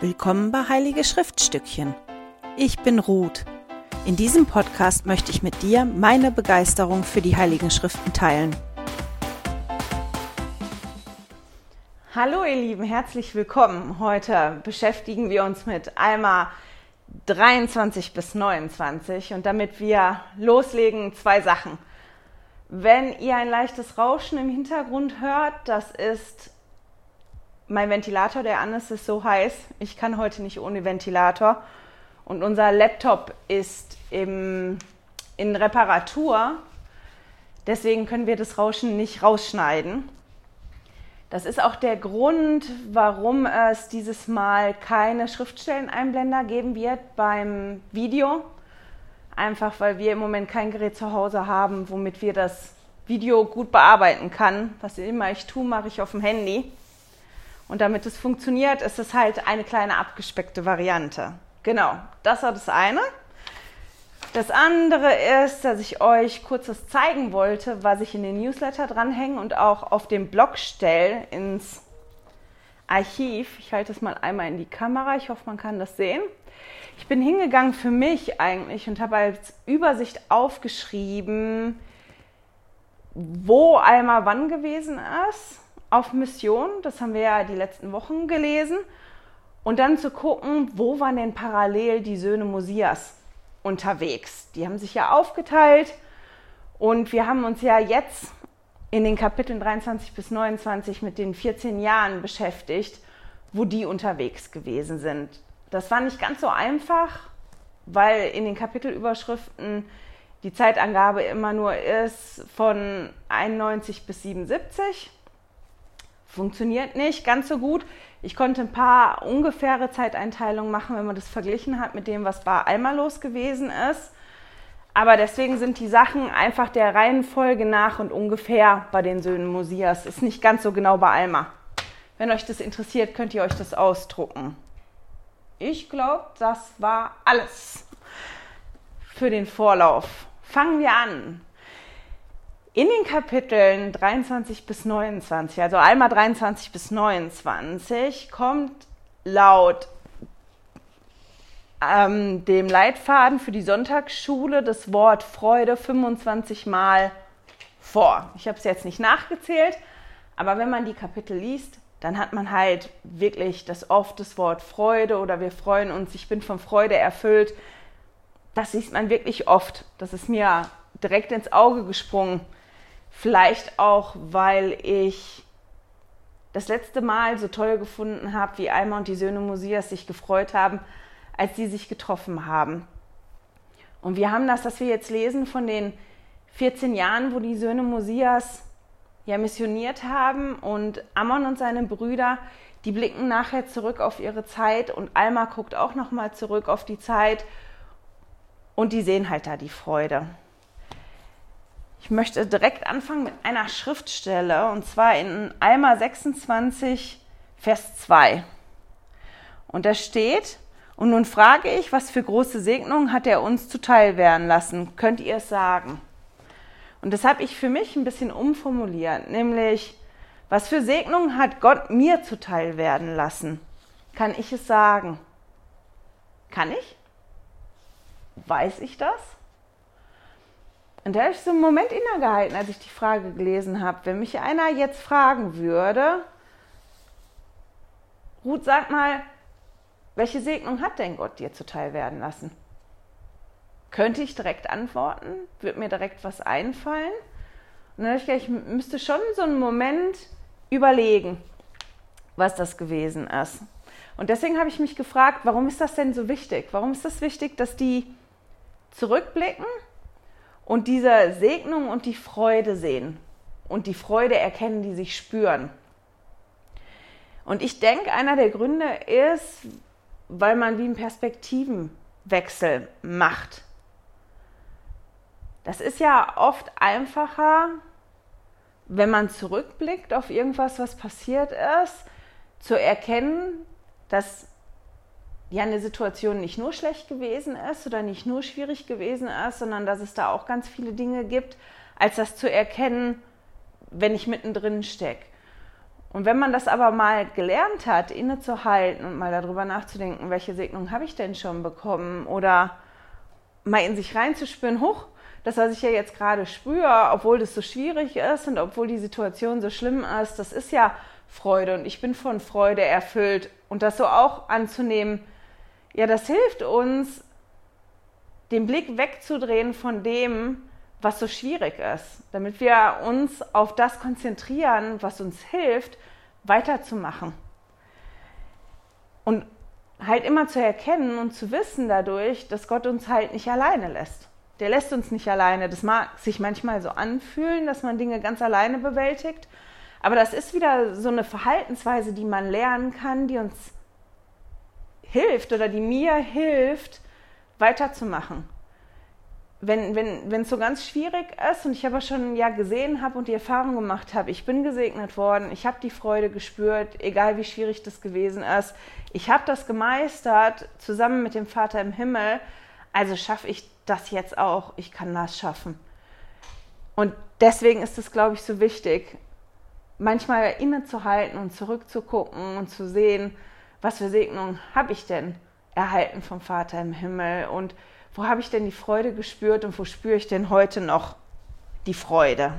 Willkommen bei Heilige Schriftstückchen. Ich bin Ruth. In diesem Podcast möchte ich mit dir meine Begeisterung für die Heiligen Schriften teilen. Hallo ihr Lieben, herzlich willkommen. Heute beschäftigen wir uns mit Alma 23 bis 29 und damit wir loslegen, zwei Sachen. Wenn ihr ein leichtes Rauschen im Hintergrund hört, das ist mein Ventilator, der an ist, ist so heiß. Ich kann heute nicht ohne Ventilator. Und unser Laptop ist im, in Reparatur. Deswegen können wir das Rauschen nicht rausschneiden. Das ist auch der Grund, warum es dieses Mal keine Schriftstelleneinblender geben wird beim Video. Einfach weil wir im Moment kein Gerät zu Hause haben, womit wir das Video gut bearbeiten kann. Was immer ich tue, mache ich auf dem Handy. Und damit es funktioniert, ist es halt eine kleine abgespeckte Variante. Genau, das war das eine. Das andere ist, dass ich euch kurz was zeigen wollte, was ich in den Newsletter dranhänge und auch auf dem Blog stelle ins Archiv. Ich halte es mal einmal in die Kamera. Ich hoffe, man kann das sehen. Ich bin hingegangen für mich eigentlich und habe als Übersicht aufgeschrieben, wo einmal wann gewesen ist auf Mission, das haben wir ja die letzten Wochen gelesen, und dann zu gucken, wo waren denn parallel die Söhne Mosias unterwegs. Die haben sich ja aufgeteilt und wir haben uns ja jetzt in den Kapiteln 23 bis 29 mit den 14 Jahren beschäftigt, wo die unterwegs gewesen sind. Das war nicht ganz so einfach, weil in den Kapitelüberschriften die Zeitangabe immer nur ist von 91 bis 77 funktioniert nicht ganz so gut. Ich konnte ein paar ungefähre Zeiteinteilungen machen, wenn man das verglichen hat mit dem, was bei Alma los gewesen ist. Aber deswegen sind die Sachen einfach der Reihenfolge nach und ungefähr bei den Söhnen Mosias. Ist nicht ganz so genau bei Alma. Wenn euch das interessiert, könnt ihr euch das ausdrucken. Ich glaube, das war alles für den Vorlauf. Fangen wir an. In den Kapiteln 23 bis 29, also einmal 23 bis 29, kommt laut ähm, dem Leitfaden für die Sonntagsschule das Wort Freude 25 Mal vor. Ich habe es jetzt nicht nachgezählt, aber wenn man die Kapitel liest, dann hat man halt wirklich das oft das Wort Freude oder wir freuen uns, ich bin von Freude erfüllt. Das sieht man wirklich oft. Das ist mir direkt ins Auge gesprungen. Vielleicht auch, weil ich das letzte Mal so toll gefunden habe, wie Alma und die Söhne Mosias sich gefreut haben, als sie sich getroffen haben. Und wir haben das, das wir jetzt lesen von den 14 Jahren, wo die Söhne Mosias ja missioniert haben und Ammon und seine Brüder, die blicken nachher zurück auf ihre Zeit und Alma guckt auch nochmal zurück auf die Zeit und die sehen halt da die Freude. Ich möchte direkt anfangen mit einer Schriftstelle und zwar in Alma 26, Vers 2. Und da steht, und nun frage ich, was für große Segnungen hat er uns zuteil werden lassen? Könnt ihr es sagen? Und das habe ich für mich ein bisschen umformuliert, nämlich, was für Segnungen hat Gott mir zuteil werden lassen? Kann ich es sagen? Kann ich? Weiß ich das? Und da habe ich so einen Moment innegehalten, als ich die Frage gelesen habe. Wenn mich einer jetzt fragen würde, Ruth, sag mal, welche Segnung hat denn Gott dir zuteil werden lassen? Könnte ich direkt antworten? Würde mir direkt was einfallen? Und dann habe ich gedacht, ich müsste schon so einen Moment überlegen, was das gewesen ist. Und deswegen habe ich mich gefragt, warum ist das denn so wichtig? Warum ist das wichtig, dass die zurückblicken und diese Segnung und die Freude sehen und die Freude erkennen, die sich spüren. Und ich denke, einer der Gründe ist, weil man wie einen Perspektivenwechsel macht. Das ist ja oft einfacher, wenn man zurückblickt auf irgendwas, was passiert ist, zu erkennen, dass ja eine Situation nicht nur schlecht gewesen ist oder nicht nur schwierig gewesen ist, sondern dass es da auch ganz viele Dinge gibt, als das zu erkennen, wenn ich mittendrin stecke. Und wenn man das aber mal gelernt hat, innezuhalten und mal darüber nachzudenken, welche Segnungen habe ich denn schon bekommen oder mal in sich reinzuspüren, hoch, das, was ich ja jetzt gerade spüre, obwohl das so schwierig ist und obwohl die Situation so schlimm ist, das ist ja Freude und ich bin von Freude erfüllt. Und das so auch anzunehmen, ja, das hilft uns, den Blick wegzudrehen von dem, was so schwierig ist, damit wir uns auf das konzentrieren, was uns hilft, weiterzumachen. Und halt immer zu erkennen und zu wissen dadurch, dass Gott uns halt nicht alleine lässt. Der lässt uns nicht alleine. Das mag sich manchmal so anfühlen, dass man Dinge ganz alleine bewältigt. Aber das ist wieder so eine Verhaltensweise, die man lernen kann, die uns hilft oder die mir hilft, weiterzumachen wenn wenn wenn es so ganz schwierig ist und ich aber schon ja gesehen habe und die Erfahrung gemacht habe, ich bin gesegnet worden, ich habe die Freude gespürt, egal wie schwierig das gewesen ist, ich habe das gemeistert zusammen mit dem Vater im Himmel, also schaffe ich das jetzt auch, ich kann das schaffen. Und deswegen ist es, glaube ich, so wichtig, manchmal innezuhalten und zurückzugucken und zu sehen, was für Segnungen habe ich denn erhalten vom Vater im Himmel und wo habe ich denn die Freude gespürt und wo spüre ich denn heute noch die Freude?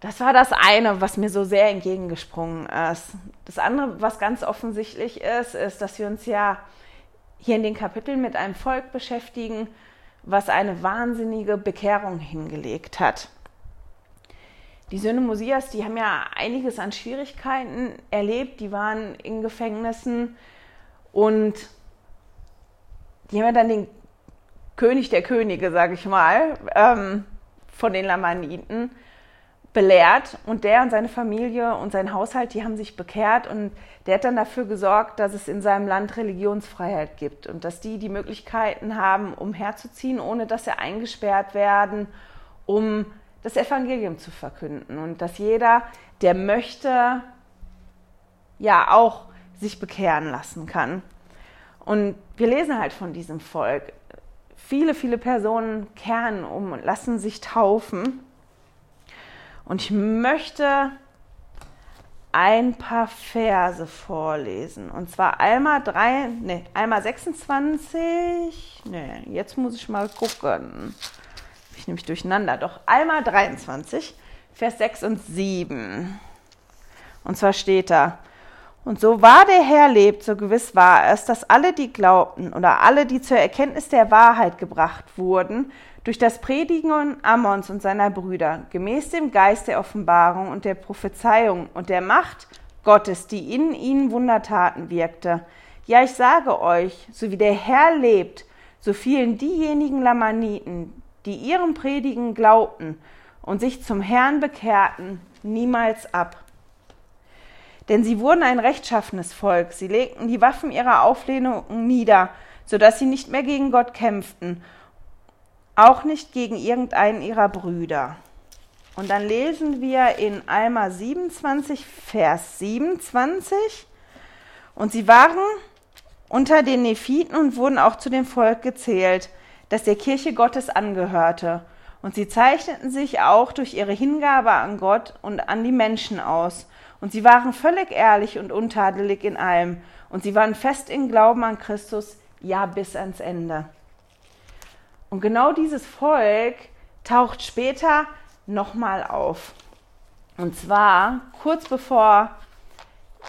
Das war das eine, was mir so sehr entgegengesprungen ist. Das andere, was ganz offensichtlich ist, ist, dass wir uns ja hier in den Kapiteln mit einem Volk beschäftigen, was eine wahnsinnige Bekehrung hingelegt hat. Die Söhne Mosias, die haben ja einiges an Schwierigkeiten erlebt, die waren in Gefängnissen und die haben ja dann den König der Könige, sage ich mal, ähm, von den Lamaniten belehrt. Und der und seine Familie und sein Haushalt, die haben sich bekehrt und der hat dann dafür gesorgt, dass es in seinem Land Religionsfreiheit gibt und dass die die Möglichkeiten haben, umherzuziehen, ohne dass sie eingesperrt werden, um das Evangelium zu verkünden und dass jeder, der möchte, ja auch sich bekehren lassen kann. Und wir lesen halt von diesem Volk. Viele, viele Personen kehren um und lassen sich taufen. Und ich möchte ein paar Verse vorlesen. Und zwar Alma 3, nee, Alma 26. Nee, jetzt muss ich mal gucken. Ich nehme mich durcheinander. Doch Alma 23, Vers 6 und 7. Und zwar steht da: und so wahr der Herr lebt, so gewiss war es, dass alle, die glaubten oder alle, die zur Erkenntnis der Wahrheit gebracht wurden, durch das Predigen Ammons und seiner Brüder, gemäß dem Geist der Offenbarung und der Prophezeiung und der Macht Gottes, die in ihnen Wundertaten wirkte. Ja, ich sage euch, so wie der Herr lebt, so fielen diejenigen Lamaniten, die ihrem Predigen glaubten und sich zum Herrn bekehrten, niemals ab. Denn sie wurden ein rechtschaffenes Volk. Sie legten die Waffen ihrer Auflehnung nieder, sodass sie nicht mehr gegen Gott kämpften, auch nicht gegen irgendeinen ihrer Brüder. Und dann lesen wir in Alma 27, Vers 27. Und sie waren unter den Nephiten und wurden auch zu dem Volk gezählt, das der Kirche Gottes angehörte. Und sie zeichneten sich auch durch ihre Hingabe an Gott und an die Menschen aus und sie waren völlig ehrlich und untadelig in allem. Und sie waren fest im Glauben an Christus, ja bis ans Ende. Und genau dieses Volk taucht später nochmal auf. Und zwar kurz bevor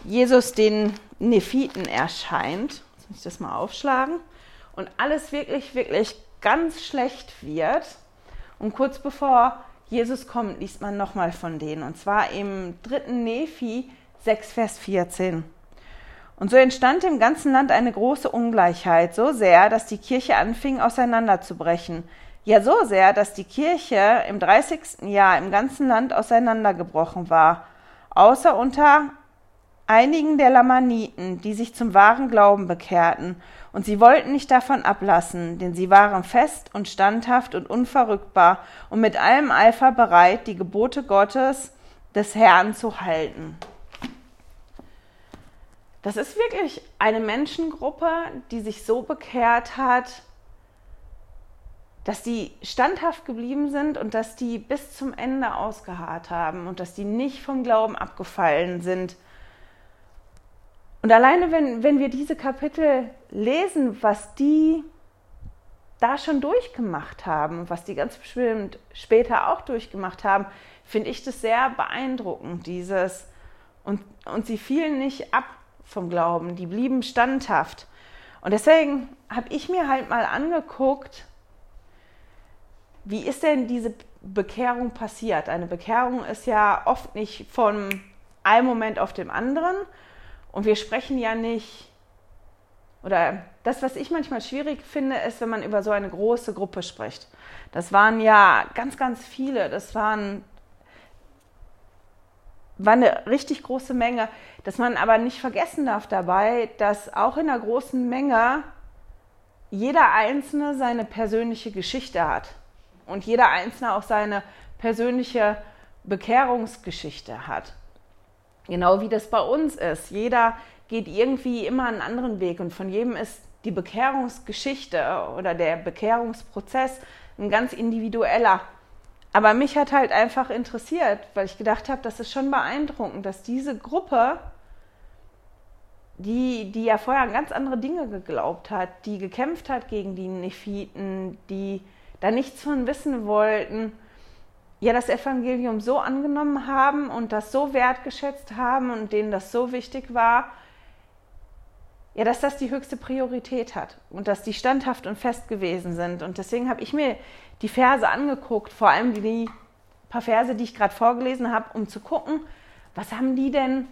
Jesus den Nephiten erscheint. Jetzt muss ich das mal aufschlagen. Und alles wirklich, wirklich ganz schlecht wird. Und kurz bevor Jesus kommt, liest man nochmal von denen. Und zwar im dritten Nephi 6, Vers 14. Und so entstand im ganzen Land eine große Ungleichheit, so sehr, dass die Kirche anfing auseinanderzubrechen. Ja, so sehr, dass die Kirche im 30. Jahr im ganzen Land auseinandergebrochen war, außer unter einigen der Lamaniten, die sich zum wahren Glauben bekehrten und sie wollten nicht davon ablassen, denn sie waren fest und standhaft und unverrückbar und mit allem Eifer bereit, die Gebote Gottes des Herrn zu halten. Das ist wirklich eine Menschengruppe, die sich so bekehrt hat, dass die standhaft geblieben sind und dass die bis zum Ende ausgeharrt haben und dass die nicht vom Glauben abgefallen sind. Und alleine, wenn, wenn wir diese Kapitel lesen, was die da schon durchgemacht haben, was die ganz bestimmt später auch durchgemacht haben, finde ich das sehr beeindruckend, dieses und, und sie fielen nicht ab vom Glauben, die blieben standhaft. Und deswegen habe ich mir halt mal angeguckt, wie ist denn diese Bekehrung passiert? Eine Bekehrung ist ja oft nicht von einem Moment auf den anderen. Und wir sprechen ja nicht, oder das, was ich manchmal schwierig finde, ist, wenn man über so eine große Gruppe spricht. Das waren ja ganz, ganz viele. Das waren, war eine richtig große Menge. Dass man aber nicht vergessen darf dabei, dass auch in einer großen Menge jeder Einzelne seine persönliche Geschichte hat und jeder Einzelne auch seine persönliche Bekehrungsgeschichte hat. Genau wie das bei uns ist. Jeder geht irgendwie immer einen anderen Weg und von jedem ist die Bekehrungsgeschichte oder der Bekehrungsprozess ein ganz individueller. Aber mich hat halt einfach interessiert, weil ich gedacht habe, das ist schon beeindruckend, dass diese Gruppe, die, die ja vorher an ganz andere Dinge geglaubt hat, die gekämpft hat gegen die Nephiten, die da nichts von wissen wollten, ja das Evangelium so angenommen haben und das so wertgeschätzt haben und denen das so wichtig war, ja, dass das die höchste Priorität hat und dass die standhaft und fest gewesen sind. Und deswegen habe ich mir die Verse angeguckt, vor allem die paar Verse, die ich gerade vorgelesen habe, um zu gucken, was haben die denn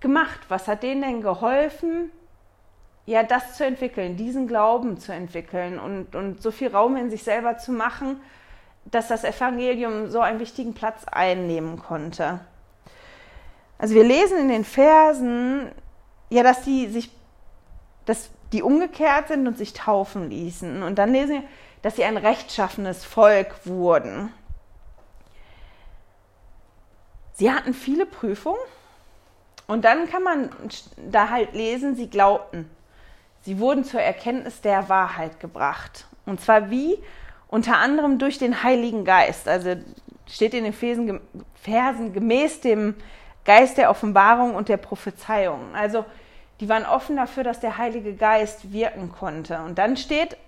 gemacht? Was hat denen denn geholfen, ja, das zu entwickeln, diesen Glauben zu entwickeln und, und so viel Raum in sich selber zu machen, dass das Evangelium so einen wichtigen Platz einnehmen konnte. Also wir lesen in den Versen, ja, dass die sich, dass die umgekehrt sind und sich taufen ließen. Und dann lesen wir, dass sie ein rechtschaffenes Volk wurden. Sie hatten viele Prüfungen und dann kann man da halt lesen, sie glaubten. Sie wurden zur Erkenntnis der Wahrheit gebracht. Und zwar wie? Unter anderem durch den Heiligen Geist. Also steht in den Versen, Versen gemäß dem Geist der Offenbarung und der Prophezeiung. Also die waren offen dafür, dass der Heilige Geist wirken konnte. Und dann steht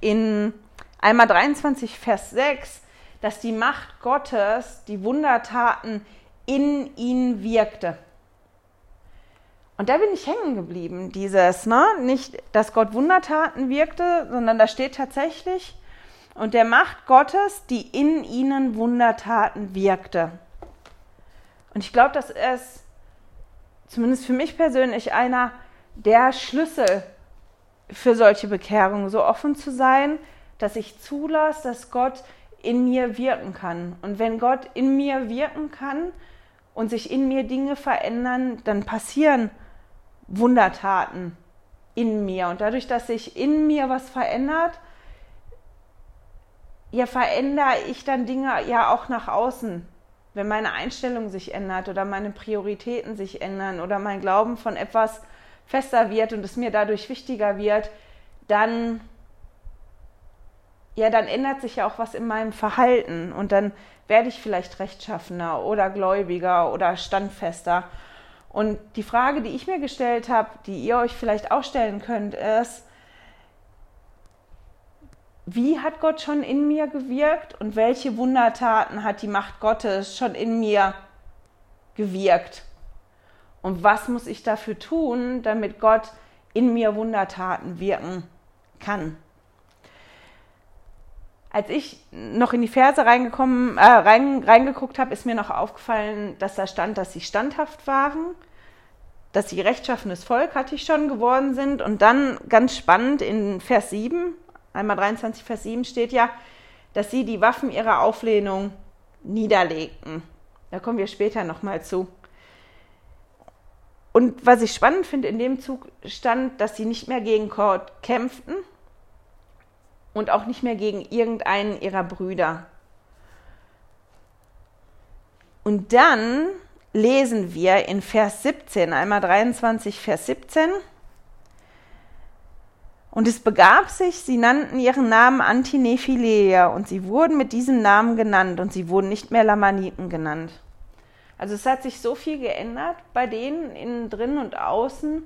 in einmal 23, Vers 6, dass die Macht Gottes, die Wundertaten in ihnen wirkte. Und da bin ich hängen geblieben, dieses, ne? Nicht, dass Gott Wundertaten wirkte, sondern da steht tatsächlich, und der Macht Gottes, die in ihnen Wundertaten wirkte. Und ich glaube, das ist zumindest für mich persönlich einer der Schlüssel für solche Bekehrungen, so offen zu sein, dass ich zulasse, dass Gott in mir wirken kann. Und wenn Gott in mir wirken kann und sich in mir Dinge verändern, dann passieren Wundertaten in mir. Und dadurch, dass sich in mir was verändert, ja, verändere ich dann Dinge ja auch nach außen. Wenn meine Einstellung sich ändert oder meine Prioritäten sich ändern oder mein Glauben von etwas fester wird und es mir dadurch wichtiger wird, dann ja, dann ändert sich ja auch was in meinem Verhalten und dann werde ich vielleicht rechtschaffener oder gläubiger oder standfester. Und die Frage, die ich mir gestellt habe, die ihr euch vielleicht auch stellen könnt, ist, wie hat Gott schon in mir gewirkt und welche Wundertaten hat die Macht Gottes schon in mir gewirkt? Und was muss ich dafür tun, damit Gott in mir Wundertaten wirken kann? Als ich noch in die Verse reingekommen, äh, rein, reingeguckt habe, ist mir noch aufgefallen, dass da stand, dass sie standhaft waren, dass sie rechtschaffenes Volk, hatte ich schon, geworden sind. Und dann ganz spannend in Vers 7, einmal 23, Vers 7 steht ja, dass sie die Waffen ihrer Auflehnung niederlegten. Da kommen wir später nochmal zu. Und was ich spannend finde, in dem Zug stand, dass sie nicht mehr gegen Gott kämpften, und auch nicht mehr gegen irgendeinen ihrer Brüder. Und dann lesen wir in Vers 17, einmal 23, Vers 17. Und es begab sich, sie nannten ihren Namen Antinephileia und sie wurden mit diesem Namen genannt und sie wurden nicht mehr Lamaniten genannt. Also es hat sich so viel geändert bei denen innen drin und außen,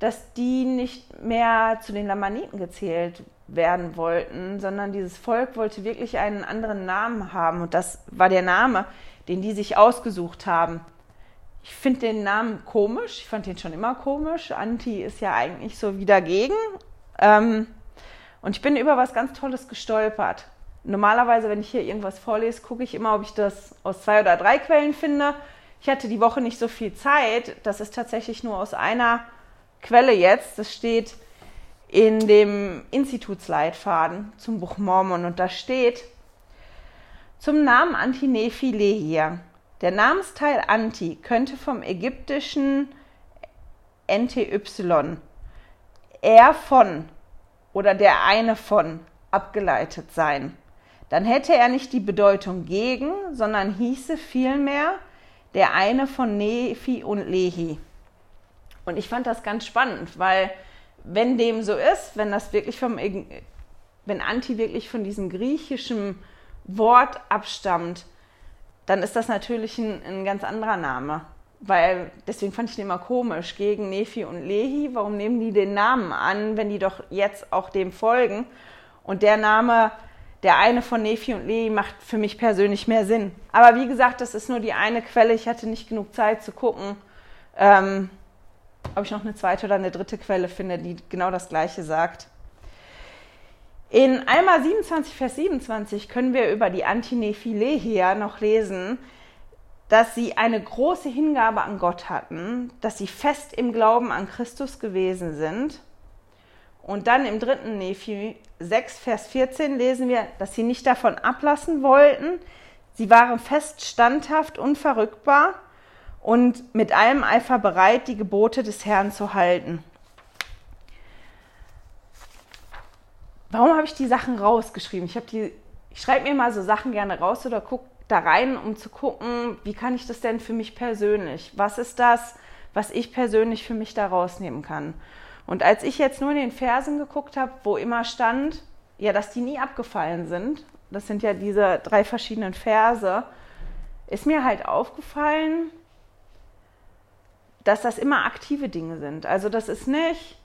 dass die nicht mehr zu den Lamaniten gezählt werden wollten, sondern dieses Volk wollte wirklich einen anderen Namen haben und das war der Name, den die sich ausgesucht haben. Ich finde den Namen komisch, ich fand den schon immer komisch. Anti ist ja eigentlich so wie dagegen. Ähm, und ich bin über was ganz Tolles gestolpert. Normalerweise, wenn ich hier irgendwas vorlese, gucke ich immer, ob ich das aus zwei oder drei Quellen finde. Ich hatte die Woche nicht so viel Zeit. Das ist tatsächlich nur aus einer Quelle jetzt. Das steht in dem Institutsleitfaden zum Buch Mormon und da steht zum Namen Antinephilehia. Der Namensteil Anti könnte vom ägyptischen NTY, er von oder der eine von abgeleitet sein. Dann hätte er nicht die Bedeutung gegen, sondern hieße vielmehr der eine von Nephi und Lehi. Und ich fand das ganz spannend, weil wenn dem so ist, wenn das wirklich vom, wenn Anti wirklich von diesem griechischen Wort abstammt, dann ist das natürlich ein, ein ganz anderer Name. Weil, deswegen fand ich den immer komisch, gegen Nephi und Lehi, warum nehmen die den Namen an, wenn die doch jetzt auch dem folgen? Und der Name, der eine von Nephi und Lehi, macht für mich persönlich mehr Sinn. Aber wie gesagt, das ist nur die eine Quelle, ich hatte nicht genug Zeit zu gucken. Ähm, ob ich noch eine zweite oder eine dritte Quelle finde, die genau das Gleiche sagt. In Alma 27, Vers 27 können wir über die Antinephilehia noch lesen, dass sie eine große Hingabe an Gott hatten, dass sie fest im Glauben an Christus gewesen sind. Und dann im dritten Nephi 6, Vers 14 lesen wir, dass sie nicht davon ablassen wollten. Sie waren fest standhaft, unverrückbar und mit allem Eifer bereit, die Gebote des Herrn zu halten. Warum habe ich die Sachen rausgeschrieben? Ich, die, ich schreibe mir mal so Sachen gerne raus oder gucke da rein, um zu gucken, wie kann ich das denn für mich persönlich? Was ist das, was ich persönlich für mich da rausnehmen kann? Und als ich jetzt nur in den Versen geguckt habe, wo immer stand, ja, dass die nie abgefallen sind, das sind ja diese drei verschiedenen Verse, ist mir halt aufgefallen, dass das immer aktive Dinge sind. Also das ist nicht,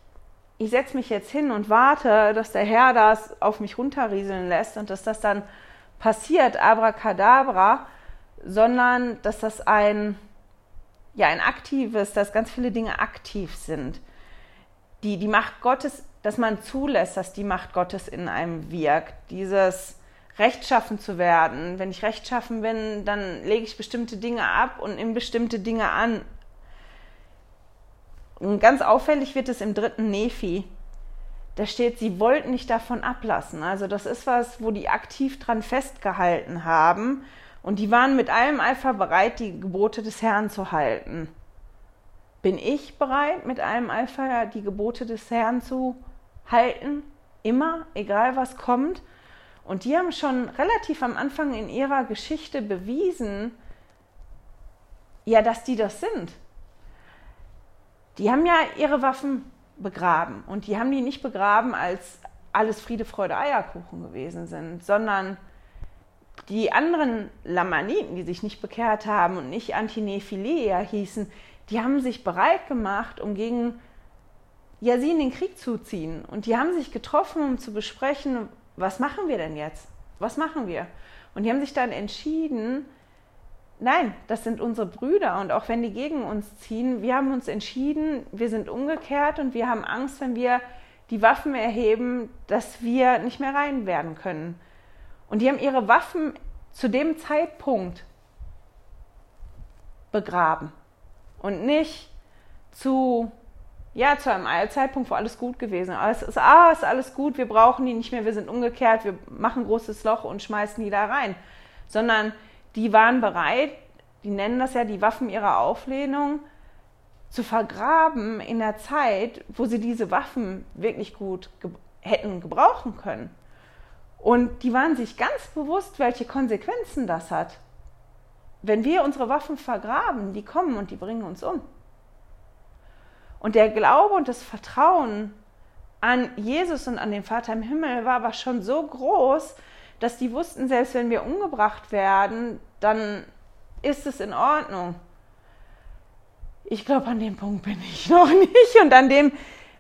ich setze mich jetzt hin und warte, dass der Herr das auf mich runterrieseln lässt und dass das dann passiert, abracadabra, sondern dass das ein, ja, ein aktives, dass ganz viele Dinge aktiv sind. Die, die Macht Gottes, dass man zulässt, dass die Macht Gottes in einem wirkt. Dieses rechtschaffen zu werden. Wenn ich rechtschaffen bin, dann lege ich bestimmte Dinge ab und nehme bestimmte Dinge an und ganz auffällig wird es im dritten Nephi. Da steht, sie wollten nicht davon ablassen. Also das ist was, wo die aktiv dran festgehalten haben und die waren mit allem Eifer bereit, die Gebote des Herrn zu halten. Bin ich bereit, mit allem Eifer die Gebote des Herrn zu halten? Immer, egal was kommt. Und die haben schon relativ am Anfang in ihrer Geschichte bewiesen, ja, dass die das sind die haben ja ihre Waffen begraben. Und die haben die nicht begraben, als alles Friede, Freude, Eierkuchen gewesen sind, sondern die anderen Lamaniten, die sich nicht bekehrt haben und nicht Antinephilea hießen, die haben sich bereit gemacht, um gegen Yasin in den Krieg zu ziehen. Und die haben sich getroffen, um zu besprechen, was machen wir denn jetzt? Was machen wir? Und die haben sich dann entschieden, Nein, das sind unsere Brüder und auch wenn die gegen uns ziehen, wir haben uns entschieden, wir sind umgekehrt und wir haben Angst, wenn wir die Waffen erheben, dass wir nicht mehr rein werden können. Und die haben ihre Waffen zu dem Zeitpunkt begraben und nicht zu ja, zu einem Zeitpunkt, wo alles gut gewesen ist. Es ist, ah, ist alles gut, wir brauchen die nicht mehr, wir sind umgekehrt, wir machen ein großes Loch und schmeißen die da rein. Sondern die waren bereit, die nennen das ja die Waffen ihrer Auflehnung, zu vergraben in der Zeit, wo sie diese Waffen wirklich gut ge hätten gebrauchen können. Und die waren sich ganz bewusst, welche Konsequenzen das hat. Wenn wir unsere Waffen vergraben, die kommen und die bringen uns um. Und der Glaube und das Vertrauen an Jesus und an den Vater im Himmel war aber schon so groß, dass die wussten, selbst wenn wir umgebracht werden, dann ist es in Ordnung. Ich glaube, an dem Punkt bin ich noch nicht und an dem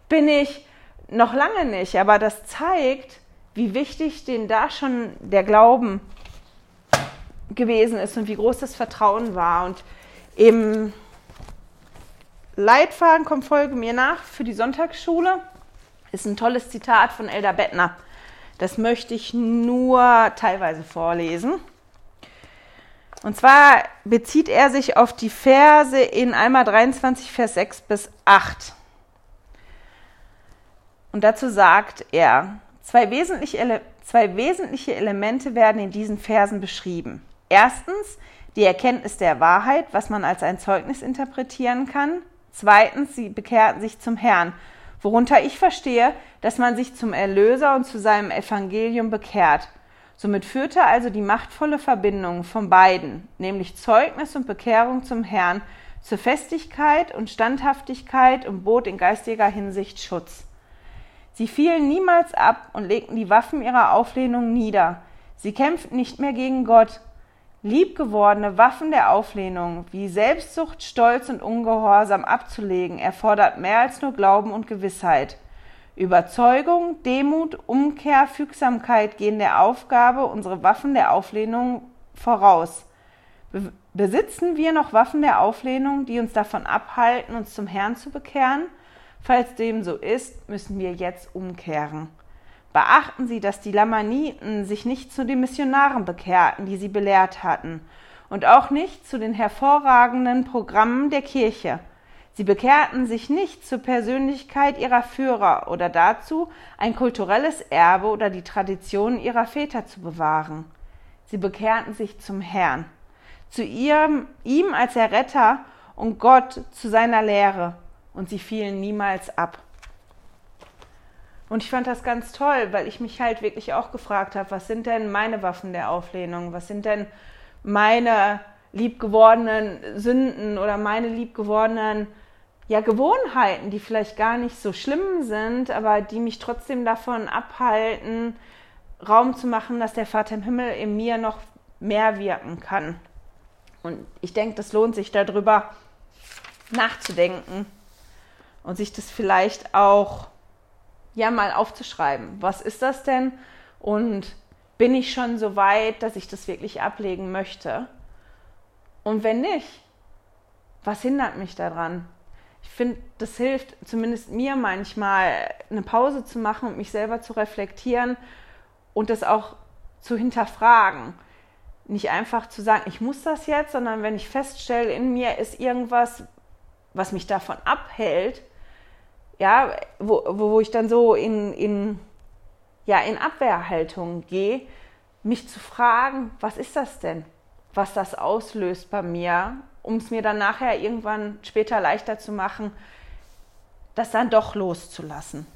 bin ich noch lange nicht. Aber das zeigt, wie wichtig denen da schon der Glauben gewesen ist und wie groß das Vertrauen war. Und im Leitfaden kommt Folge mir nach für die Sonntagsschule ist ein tolles Zitat von Elder Bettner. Das möchte ich nur teilweise vorlesen. Und zwar bezieht er sich auf die Verse in Alma 23, Vers 6 bis 8. Und dazu sagt er, zwei wesentliche, zwei wesentliche Elemente werden in diesen Versen beschrieben. Erstens die Erkenntnis der Wahrheit, was man als ein Zeugnis interpretieren kann. Zweitens, sie bekehrten sich zum Herrn worunter ich verstehe, dass man sich zum Erlöser und zu seinem Evangelium bekehrt. Somit führte also die machtvolle Verbindung von beiden, nämlich Zeugnis und Bekehrung zum Herrn, zur Festigkeit und Standhaftigkeit und bot in geistiger Hinsicht Schutz. Sie fielen niemals ab und legten die Waffen ihrer Auflehnung nieder. Sie kämpften nicht mehr gegen Gott, Liebgewordene Waffen der Auflehnung wie Selbstsucht, Stolz und Ungehorsam abzulegen, erfordert mehr als nur Glauben und Gewissheit. Überzeugung, Demut, Umkehr, Fügsamkeit gehen der Aufgabe, unsere Waffen der Auflehnung voraus. Besitzen wir noch Waffen der Auflehnung, die uns davon abhalten, uns zum Herrn zu bekehren? Falls dem so ist, müssen wir jetzt umkehren. Beachten Sie, dass die Lamaniten sich nicht zu den Missionaren bekehrten, die sie belehrt hatten, und auch nicht zu den hervorragenden Programmen der Kirche. Sie bekehrten sich nicht zur Persönlichkeit ihrer Führer oder dazu, ein kulturelles Erbe oder die Traditionen ihrer Väter zu bewahren. Sie bekehrten sich zum Herrn, zu ihrem, ihm als Erretter und Gott zu seiner Lehre, und sie fielen niemals ab. Und ich fand das ganz toll, weil ich mich halt wirklich auch gefragt habe, was sind denn meine Waffen der Auflehnung? Was sind denn meine liebgewordenen Sünden oder meine liebgewordenen ja, Gewohnheiten, die vielleicht gar nicht so schlimm sind, aber die mich trotzdem davon abhalten, Raum zu machen, dass der Vater im Himmel in mir noch mehr wirken kann. Und ich denke, das lohnt sich darüber nachzudenken und sich das vielleicht auch ja mal aufzuschreiben. Was ist das denn? Und bin ich schon so weit, dass ich das wirklich ablegen möchte? Und wenn nicht, was hindert mich daran? Ich finde, das hilft zumindest mir manchmal, eine Pause zu machen und mich selber zu reflektieren und das auch zu hinterfragen. Nicht einfach zu sagen, ich muss das jetzt, sondern wenn ich feststelle, in mir ist irgendwas, was mich davon abhält, ja, wo, wo ich dann so in, in, ja, in Abwehrhaltung gehe, mich zu fragen, was ist das denn, was das auslöst bei mir, um es mir dann nachher irgendwann später leichter zu machen, das dann doch loszulassen.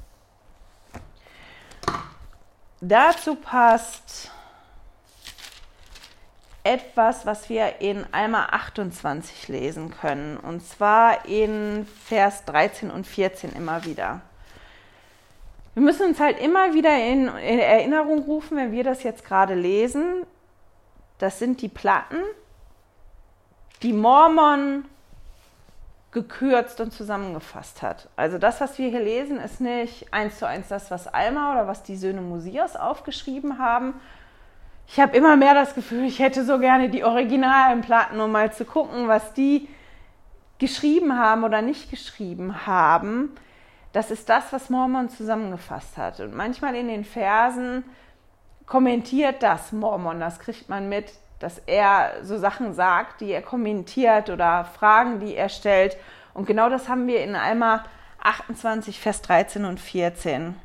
Dazu passt etwas, was wir in Alma 28 lesen können. Und zwar in Vers 13 und 14 immer wieder. Wir müssen uns halt immer wieder in, in Erinnerung rufen, wenn wir das jetzt gerade lesen. Das sind die Platten, die Mormon gekürzt und zusammengefasst hat. Also das, was wir hier lesen, ist nicht eins zu eins das, was Alma oder was die Söhne Musias aufgeschrieben haben, ich habe immer mehr das Gefühl, ich hätte so gerne die originalen Platten, um mal zu gucken, was die geschrieben haben oder nicht geschrieben haben. Das ist das, was Mormon zusammengefasst hat. Und manchmal in den Versen kommentiert das Mormon, das kriegt man mit, dass er so Sachen sagt, die er kommentiert oder Fragen, die er stellt. Und genau das haben wir in Alma 28, Vers 13 und 14.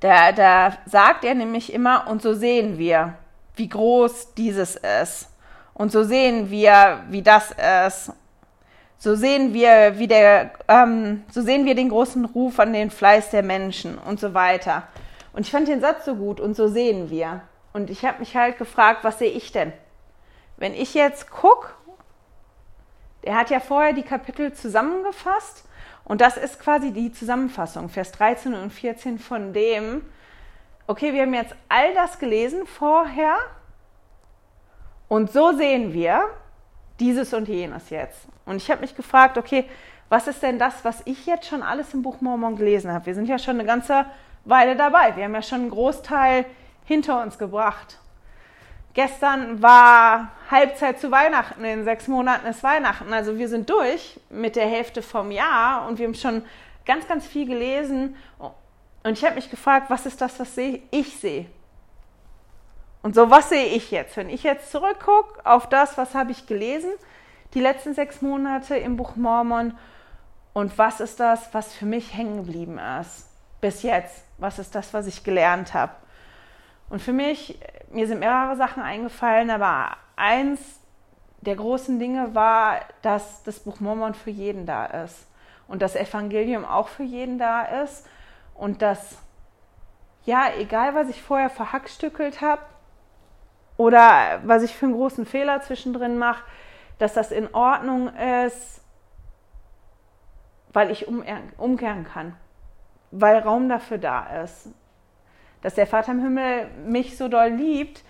Da, da sagt er nämlich immer, und so sehen wir, wie groß dieses ist. Und so sehen wir, wie das ist. So sehen wir, wie der, ähm, so sehen wir den großen Ruf an den Fleiß der Menschen und so weiter. Und ich fand den Satz so gut und so sehen wir. Und ich habe mich halt gefragt, was sehe ich denn? Wenn ich jetzt gucke, er hat ja vorher die Kapitel zusammengefasst und das ist quasi die Zusammenfassung, Vers 13 und 14 von dem, okay, wir haben jetzt all das gelesen vorher und so sehen wir dieses und jenes jetzt. Und ich habe mich gefragt, okay, was ist denn das, was ich jetzt schon alles im Buch Mormon gelesen habe? Wir sind ja schon eine ganze Weile dabei. Wir haben ja schon einen Großteil hinter uns gebracht. Gestern war Halbzeit zu Weihnachten, in sechs Monaten ist Weihnachten. Also wir sind durch mit der Hälfte vom Jahr und wir haben schon ganz, ganz viel gelesen. Und ich habe mich gefragt, was ist das, was ich sehe? Und so, was sehe ich jetzt? Wenn ich jetzt zurückgucke auf das, was habe ich gelesen, die letzten sechs Monate im Buch Mormon und was ist das, was für mich hängen geblieben ist bis jetzt? Was ist das, was ich gelernt habe? Und für mich, mir sind mehrere Sachen eingefallen, aber eins der großen Dinge war, dass das Buch Mormon für jeden da ist. Und das Evangelium auch für jeden da ist. Und dass, ja, egal was ich vorher verhackstückelt habe oder was ich für einen großen Fehler zwischendrin mache, dass das in Ordnung ist, weil ich umkehren kann, weil Raum dafür da ist dass der Vater im Himmel mich so doll liebt,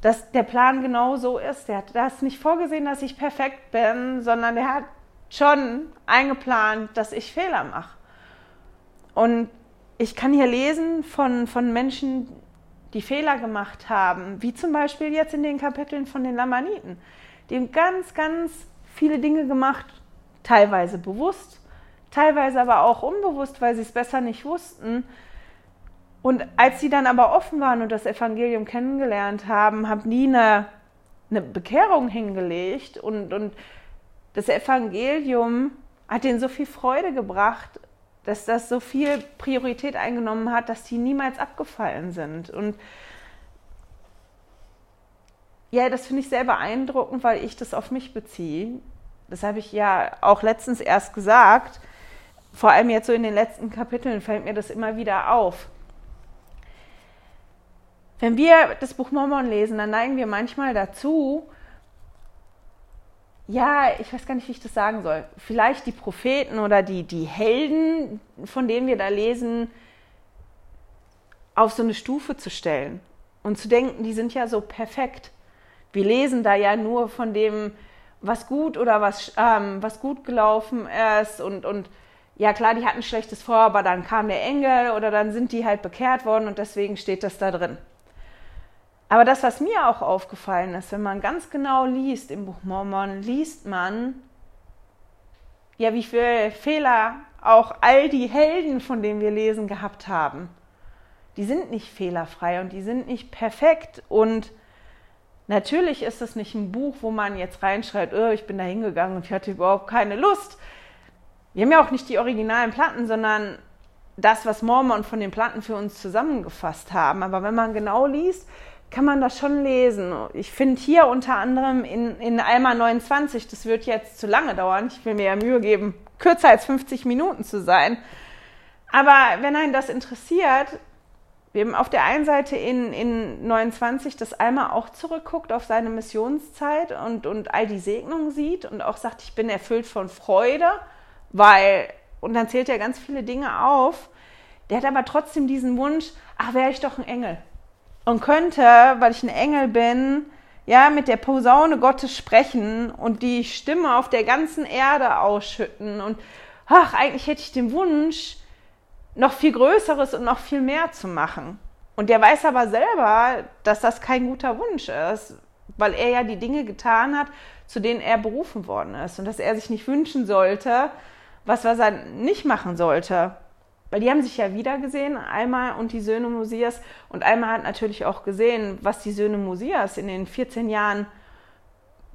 dass der Plan genau so ist. Der hat das nicht vorgesehen, dass ich perfekt bin, sondern der hat schon eingeplant, dass ich Fehler mache. Und ich kann hier lesen von, von Menschen, die Fehler gemacht haben, wie zum Beispiel jetzt in den Kapiteln von den Lamaniten. Die haben ganz, ganz viele Dinge gemacht, teilweise bewusst, teilweise aber auch unbewusst, weil sie es besser nicht wussten. Und als sie dann aber offen waren und das Evangelium kennengelernt haben, haben die eine, eine Bekehrung hingelegt und, und das Evangelium hat ihnen so viel Freude gebracht, dass das so viel Priorität eingenommen hat, dass die niemals abgefallen sind. Und ja, das finde ich sehr beeindruckend, weil ich das auf mich beziehe. Das habe ich ja auch letztens erst gesagt. Vor allem jetzt so in den letzten Kapiteln fällt mir das immer wieder auf. Wenn wir das Buch Mormon lesen, dann neigen wir manchmal dazu, ja, ich weiß gar nicht, wie ich das sagen soll, vielleicht die Propheten oder die, die Helden, von denen wir da lesen, auf so eine Stufe zu stellen und zu denken, die sind ja so perfekt. Wir lesen da ja nur von dem, was gut oder was, ähm, was gut gelaufen ist und, und ja klar, die hatten schlechtes vor, aber dann kam der Engel oder dann sind die halt bekehrt worden und deswegen steht das da drin. Aber das, was mir auch aufgefallen ist, wenn man ganz genau liest im Buch Mormon, liest man, ja, wie viele Fehler auch all die Helden, von denen wir lesen, gehabt haben. Die sind nicht fehlerfrei und die sind nicht perfekt. Und natürlich ist es nicht ein Buch, wo man jetzt reinschreibt, oh, ich bin da hingegangen und ich hatte überhaupt keine Lust. Wir haben ja auch nicht die originalen Platten, sondern das, was Mormon von den Platten für uns zusammengefasst haben. Aber wenn man genau liest, kann man das schon lesen. Ich finde hier unter anderem in, in Alma 29, das wird jetzt zu lange dauern, ich will mir ja Mühe geben, kürzer als 50 Minuten zu sein. Aber wenn einen das interessiert, wir haben auf der einen Seite in, in 29, dass Alma auch zurückguckt auf seine Missionszeit und, und all die Segnungen sieht und auch sagt, ich bin erfüllt von Freude, weil, und dann zählt er ganz viele Dinge auf. Der hat aber trotzdem diesen Wunsch, ach, wäre ich doch ein Engel und könnte, weil ich ein Engel bin, ja, mit der Posaune Gottes sprechen und die Stimme auf der ganzen Erde ausschütten. Und ach, eigentlich hätte ich den Wunsch, noch viel Größeres und noch viel mehr zu machen. Und der weiß aber selber, dass das kein guter Wunsch ist, weil er ja die Dinge getan hat, zu denen er berufen worden ist. Und dass er sich nicht wünschen sollte, was, was er nicht machen sollte. Weil die haben sich ja wieder gesehen, Alma und die Söhne Mosias. Und Alma hat natürlich auch gesehen, was die Söhne Mosias in den 14 Jahren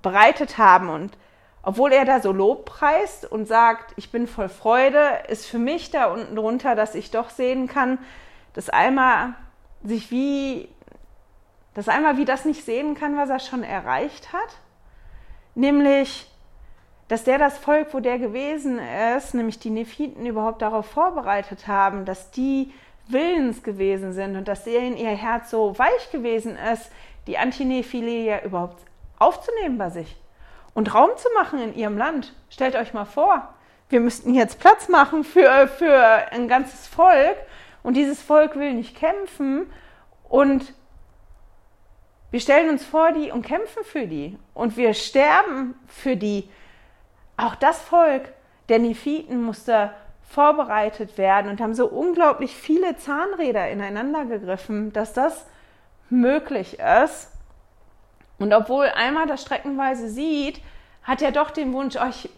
bereitet haben. Und obwohl er da so Lob preist und sagt, ich bin voll Freude, ist für mich da unten drunter, dass ich doch sehen kann, dass Alma sich wie, dass Alma wie das nicht sehen kann, was er schon erreicht hat. Nämlich, dass der das Volk, wo der gewesen ist, nämlich die Nephiten, überhaupt darauf vorbereitet haben, dass die willens gewesen sind und dass in ihr Herz so weich gewesen ist, die Antinephilie überhaupt aufzunehmen bei sich. und Raum zu machen in ihrem Land. Stellt euch mal vor, wir müssten jetzt Platz machen für, für ein ganzes Volk und dieses Volk will nicht kämpfen und wir stellen uns vor die und kämpfen für die und wir sterben für die. Auch das Volk der Nephiten musste vorbereitet werden und haben so unglaublich viele Zahnräder ineinander gegriffen, dass das möglich ist. Und obwohl Alma das streckenweise sieht, hat er doch den Wunsch, oh, ich,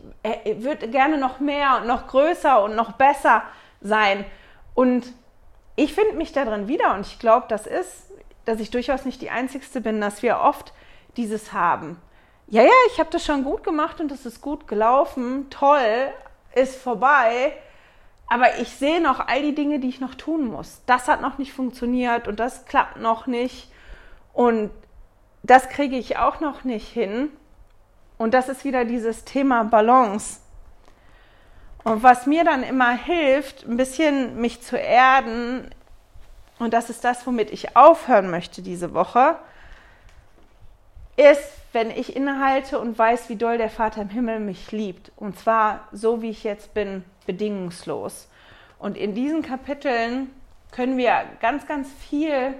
würde gerne noch mehr und noch größer und noch besser sein. Und ich finde mich darin wieder und ich glaube, das ist, dass ich durchaus nicht die Einzige bin, dass wir oft dieses haben. Ja, ja, ich habe das schon gut gemacht und es ist gut gelaufen, toll, ist vorbei, aber ich sehe noch all die Dinge, die ich noch tun muss. Das hat noch nicht funktioniert und das klappt noch nicht und das kriege ich auch noch nicht hin. Und das ist wieder dieses Thema Balance. Und was mir dann immer hilft, ein bisschen mich zu erden, und das ist das, womit ich aufhören möchte diese Woche, ist, wenn ich innehalte und weiß, wie doll der Vater im Himmel mich liebt. Und zwar so, wie ich jetzt bin, bedingungslos. Und in diesen Kapiteln können wir ganz, ganz viel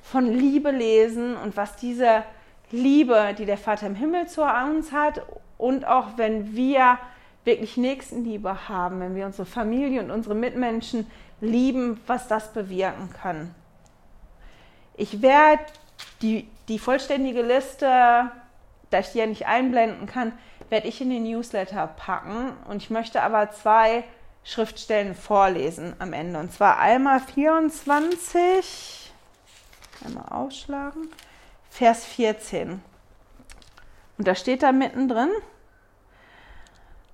von Liebe lesen und was diese Liebe, die der Vater im Himmel zu uns hat und auch wenn wir wirklich Nächstenliebe haben, wenn wir unsere Familie und unsere Mitmenschen lieben, was das bewirken kann. Ich werde die, die vollständige Liste, da ich die ja nicht einblenden kann, werde ich in den Newsletter packen und ich möchte aber zwei Schriftstellen vorlesen am Ende und zwar einmal 24, einmal aufschlagen, Vers 14. Und da steht da mittendrin,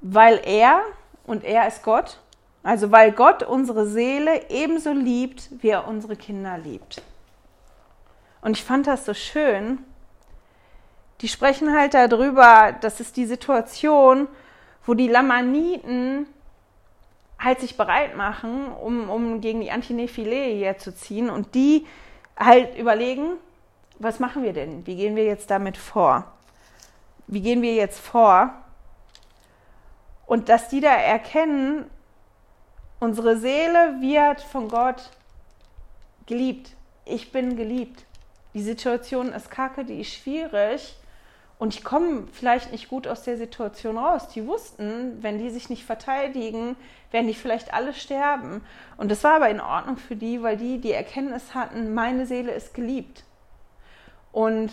weil er, und er ist Gott, also weil Gott unsere Seele ebenso liebt, wie er unsere Kinder liebt. Und ich fand das so schön. Die sprechen halt darüber, das ist die Situation, wo die Lamaniten halt sich bereit machen, um, um gegen die Antinephile hier zu ziehen und die halt überlegen, was machen wir denn? Wie gehen wir jetzt damit vor? Wie gehen wir jetzt vor? Und dass die da erkennen, unsere Seele wird von Gott geliebt. Ich bin geliebt. Die Situation ist kacke, die ist schwierig. Und ich komme vielleicht nicht gut aus der Situation raus. Die wussten, wenn die sich nicht verteidigen, werden die vielleicht alle sterben. Und das war aber in Ordnung für die, weil die die Erkenntnis hatten, meine Seele ist geliebt. Und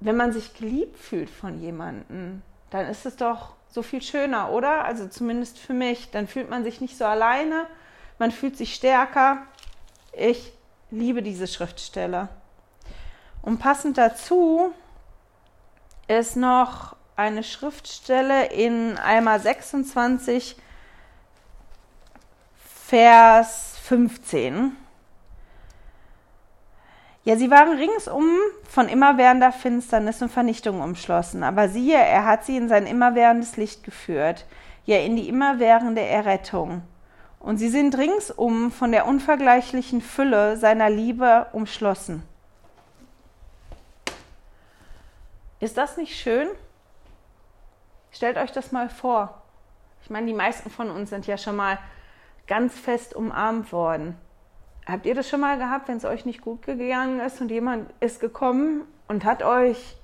wenn man sich geliebt fühlt von jemandem, dann ist es doch so viel schöner, oder? Also zumindest für mich. Dann fühlt man sich nicht so alleine, man fühlt sich stärker. Ich liebe diese Schriftstelle. Und passend dazu ist noch eine Schriftstelle in Alma 26, Vers 15. Ja, sie waren ringsum von immerwährender Finsternis und Vernichtung umschlossen, aber siehe, er hat sie in sein immerwährendes Licht geführt, ja in die immerwährende Errettung. Und sie sind ringsum von der unvergleichlichen Fülle seiner Liebe umschlossen. Ist das nicht schön? Stellt euch das mal vor. Ich meine, die meisten von uns sind ja schon mal ganz fest umarmt worden. Habt ihr das schon mal gehabt, wenn es euch nicht gut gegangen ist und jemand ist gekommen und hat euch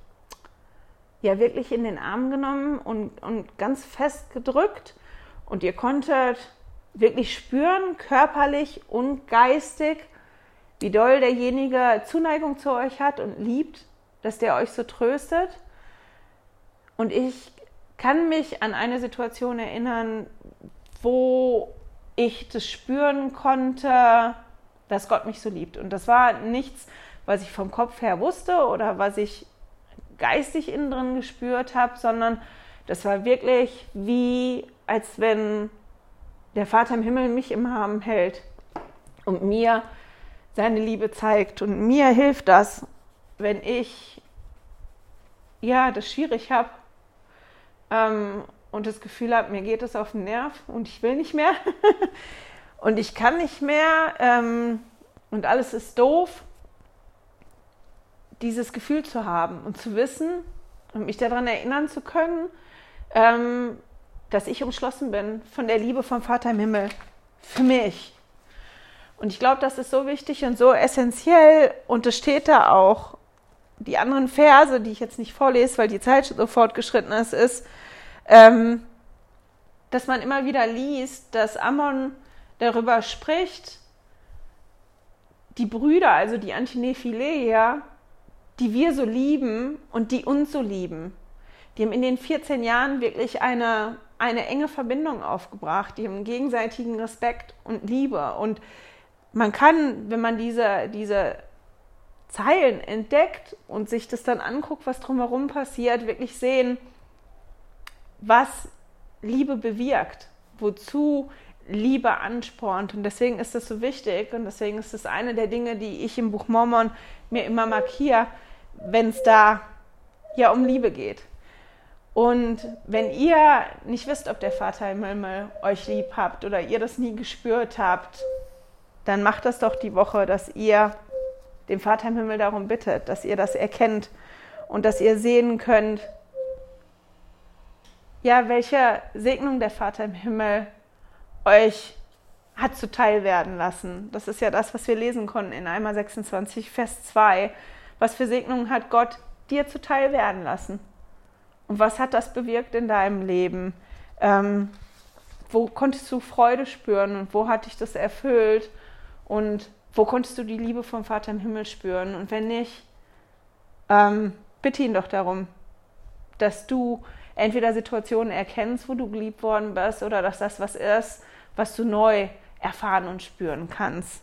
ja wirklich in den Arm genommen und, und ganz fest gedrückt und ihr konntet wirklich spüren, körperlich und geistig, wie doll derjenige Zuneigung zu euch hat und liebt, dass der euch so tröstet. Und ich kann mich an eine Situation erinnern, wo ich das spüren konnte, dass Gott mich so liebt. Und das war nichts, was ich vom Kopf her wusste oder was ich geistig innen drin gespürt habe, sondern das war wirklich wie, als wenn der Vater im Himmel mich im Arm hält und mir seine Liebe zeigt. Und mir hilft das, wenn ich ja das schwierig habe ähm, und das Gefühl habe, mir geht es auf den Nerv und ich will nicht mehr. und ich kann nicht mehr ähm, und alles ist doof, dieses Gefühl zu haben und zu wissen und mich daran erinnern zu können, ähm, dass ich umschlossen bin von der Liebe vom Vater im Himmel für mich. Und ich glaube, das ist so wichtig und so essentiell und es steht da auch. Die anderen Verse, die ich jetzt nicht vorlese, weil die Zeit so fortgeschritten ist, ist, ähm, dass man immer wieder liest, dass Ammon darüber spricht, die Brüder, also die Antinephileia, die wir so lieben und die uns so lieben, die haben in den 14 Jahren wirklich eine, eine enge Verbindung aufgebracht, die haben gegenseitigen Respekt und Liebe. Und man kann, wenn man diese, diese Zeilen entdeckt und sich das dann anguckt, was drumherum passiert, wirklich sehen, was Liebe bewirkt, wozu Liebe anspornt. Und deswegen ist das so wichtig und deswegen ist das eine der Dinge, die ich im Buch Mormon mir immer markiere, wenn es da ja um Liebe geht. Und wenn ihr nicht wisst, ob der Vater im Himmel euch lieb habt oder ihr das nie gespürt habt, dann macht das doch die Woche, dass ihr den Vater im Himmel darum bittet, dass ihr das erkennt und dass ihr sehen könnt, ja, welche Segnung der Vater im Himmel euch hat zuteil werden lassen. Das ist ja das, was wir lesen konnten in einmal 26, Vers 2. Was für Segnungen hat Gott dir zuteil werden lassen? Und was hat das bewirkt in deinem Leben? Ähm, wo konntest du Freude spüren und wo hat dich das erfüllt? Und wo konntest du die Liebe vom Vater im Himmel spüren? Und wenn nicht, ähm, bitte ihn doch darum, dass du entweder Situationen erkennst, wo du geliebt worden bist, oder dass das was ist, was du neu erfahren und spüren kannst.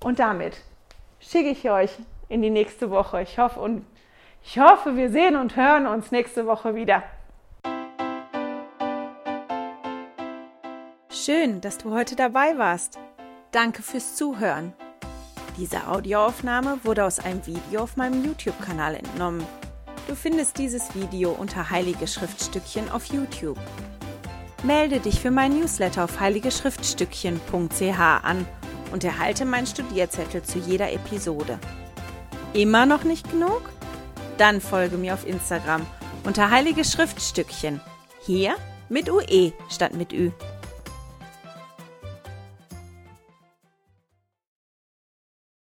Und damit schicke ich euch in die nächste Woche. Ich hoffe und ich hoffe, wir sehen und hören uns nächste Woche wieder. Schön, dass du heute dabei warst. Danke fürs Zuhören. Diese Audioaufnahme wurde aus einem Video auf meinem YouTube-Kanal entnommen. Du findest dieses Video unter Heilige Schriftstückchen auf YouTube. Melde dich für mein Newsletter auf heiligeschriftstückchen.ch an und erhalte meinen Studierzettel zu jeder Episode. Immer noch nicht genug? Dann folge mir auf Instagram unter Heilige Schriftstückchen. Hier mit UE statt mit Ü.